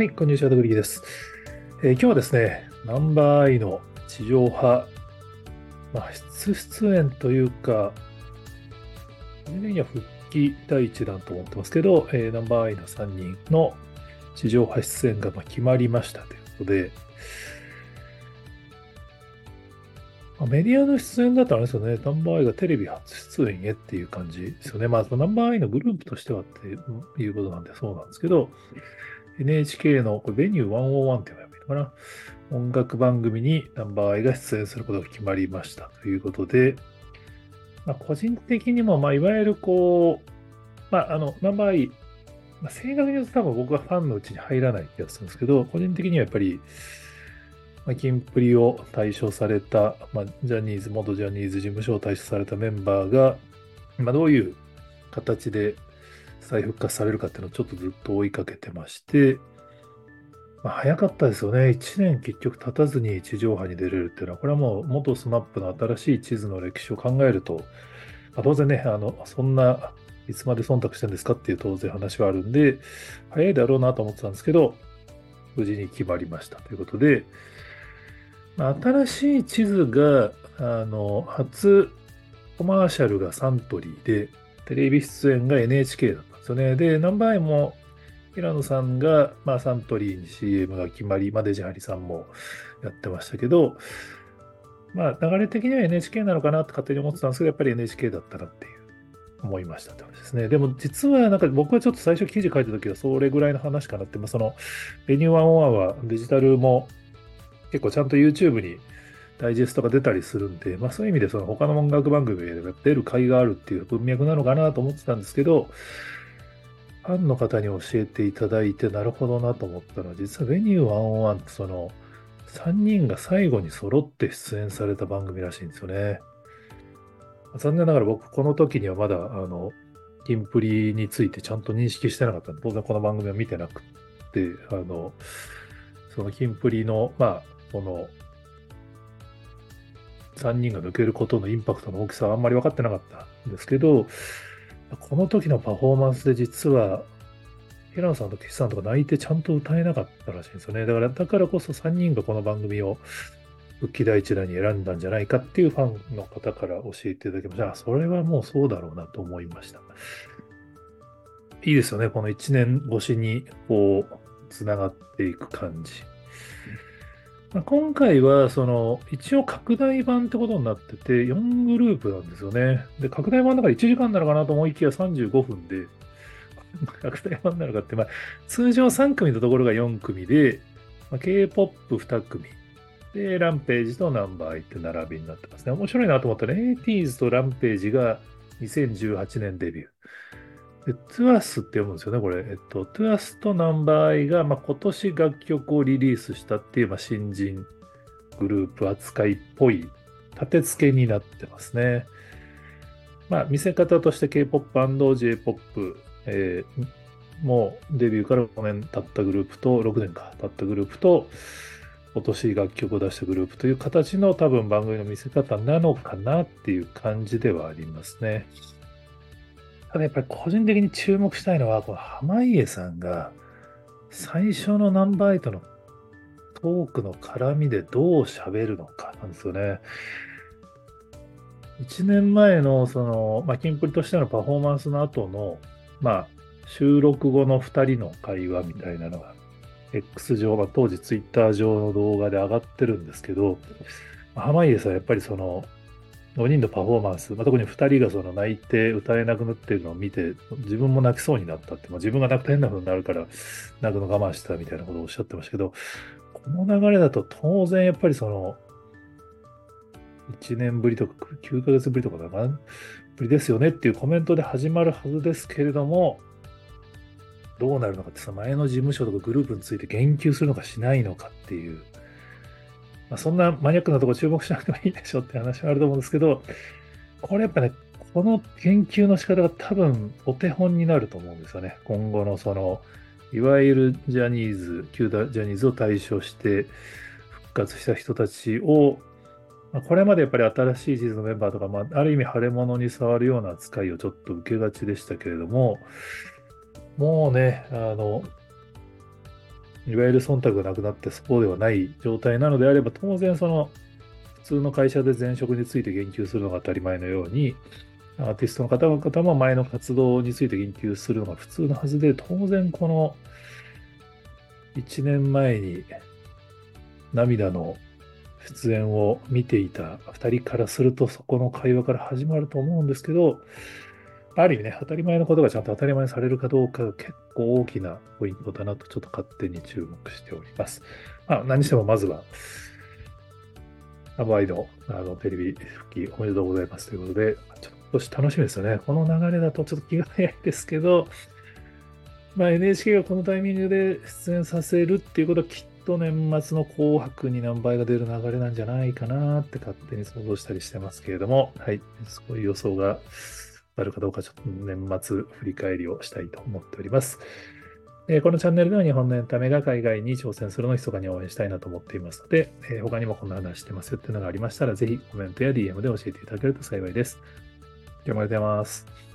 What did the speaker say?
はい、こんにちは、ダグリです、えー、今日はですね、 Number_i の地上波、まあ、出出演というか、年や復帰第一弾と思ってますけど、えー、 Number_i の3人の地上波出演がま決まりましたということで、まあ、メディアの出演だとあれですよね、 Number_i がテレビ初出演へっていう感じですよね。まあ、 Number_i のグループとしてはっていうことなんでそうなんですけど、NHK のこれベニュー101って呼ばれるのかな。音楽番組にナンバーアイが出演することが決まりました。ということで、まあ、個人的にも、まあ、いわゆるこう、まあ、あの、ナンバーアイ、まあ、正確に言うと多分僕はファンのうちに入らない気がするんですけど、個人的にはやっぱり、まあ、キンプリを対象された、まあ、ジャニーズ、元ジャニーズ事務所を対象されたメンバーが、まあ、どういう形で再復活されるかっていうのをちょっとずっと追いかけてまして、まあ、早かったですよね。1年結局経たずに地上波に出れるっていうのは、これはもう元 SMAP の新しい地図の歴史を考えると、まあ、当然ね、あの、そんないつまで忖度してるんですかっていう当然話はあるんで、早いだろうなと思ってたんですけど、無事に決まりましたということで、まあ、新しい地図が、あの、初コマーシャルがサントリーで、テレビ出演が NHK だっですよね。で、何倍も平野さんが、まあ、サントリーに CM が決まり、まあ、デジハリさんもやってましたけど、まあ、流れ的には NHK なのかなって勝手に思ってたんですけど、やっぱり NHK だったなっていう思いましたって話ですね。でも実はなんか僕はちょっと最初記事書いた時はそれぐらいの話かなって、まあ、そのベニューワンオンはデジタルも結構ちゃんと YouTube にダイジェストが出たりするんで、まあそういう意味でその他の音楽番組で出る甲斐があるっていう文脈なのかなと思ってたんですけど、ファンの方に教えていただいて、なるほどなと思ったのは、実はベニュー101ってその、3人が最後に揃って出演された番組らしいんですよね。残念ながら僕、この時にはまだ、あの、キンプリについてちゃんと認識してなかったんで、当然この番組は見てなくて、あの、そのキンプリの、まあ、この、3人が抜けることのインパクトの大きさはあんまり分かってなかったんですけど、この時のパフォーマンスで実は、平野さんと岸さんとか泣いてちゃんと歌えなかったらしいんですよね。だから、だからこそ3人がこの番組を復帰第一弾に選んだんじゃないかっていうファンの方から教えていただきました。あ、それはもうそうだろうなと思いました。いいですよね。この1年越しにこう、つながっていく感じ。今回は、その、一応拡大版ってことになってて、4グループなんですよね。で、拡大版だから1時間なのかなと思いきや35分で、拡大版なのかって、まあ、通常3組のところが4組で、まあ、K-POP2 組。で、ランページとナンバーって並びになってますね。面白いなと思ったら、80s とランページが2018年デビュー。で、 TWS って読むんですよね、これ。えっと、 TWS と Number_i が、まあ、今年楽曲をリリースしたっていう、まあ、新人グループ扱いっぽい立て付けになってますね。まあ、見せ方として K-POP&J-POP、えー、もうデビューから5年経ったグループと、6年か経ったグループと、今年楽曲を出したグループという形の多分番組の見せ方なのかなっていう感じではありますね。ただやっぱり個人的に注目したいのは、この濱家さんが最初のナンバーエイトのトークの絡みでどう喋るのかなんですよね。1年前のその、まあ、キンプリとしてのパフォーマンスの後の、まあ、収録後の2人の会話みたいなのが、X 上、まあ、当時 Twitter 上の動画で上がってるんですけど、濱家さんやっぱりその、5人のパフォーマンス、まあ、特に2人がその泣いて歌えなくなってるのを見て、自分も泣きそうになったって、まあ、自分が泣くと変な風になるから泣くの我慢したみたいなことをおっしゃってましたけど、この流れだと当然やっぱりその、1年ぶりとか9ヶ月ぶりとかだな、ぶりですよねっていうコメントで始まるはずですけれども、どうなるのかってさ、前の事務所とかグループについて言及するのかしないのかっていう、まあ、そんなマニアックなとこ注目しなくてもいいでしょって話はあると思うんですけど、これやっぱね、この研究の仕方が多分お手本になると思うんですよね。今後のその、いわゆるジャニーズ、旧ジャニーズを対象して復活した人たちを、まあ、これまでやっぱり新しい地図のメンバーとか、まあ、ある意味腫れ物に触るような扱いをちょっと受けがちでしたけれども、もうね、あの、いわゆる忖度がなくなってそうではない状態なのであれば、当然その普通の会社で前職について言及するのが当たり前のように、アーティストの方々も前の活動について言及するのが普通のはずで、当然この1年前に涙の出演を見ていた2人からすると、そこの会話から始まると思うんですけど、ある意味ね、当たり前のことがちゃんと当たり前にされるかどうかが結構大きなポイントだなと、ちょっと勝手に注目しております。まあ、何してもまずは、アイド、あの、テレビ復帰おめでとうございますということで、ちょっと楽しみですよね。この流れだとちょっと気が早いですけど、まあ、NHK がこのタイミングで出演させるっていうことはきっと年末の紅白に何倍が出る流れなんじゃないかなって勝手に想像したりしてますけれども、はい、そういう予想があるかどうか、ちょっと年末振り返りをしたいと思っております。えこのチャンネルでは日本のエンタメが海外に挑戦するのを密かに応援したいなと思っていますので、え他にもこんな話してますよっていうのがありましたら、ぜひコメントや DM で教えていただけると幸いです。今日もありがとうございます。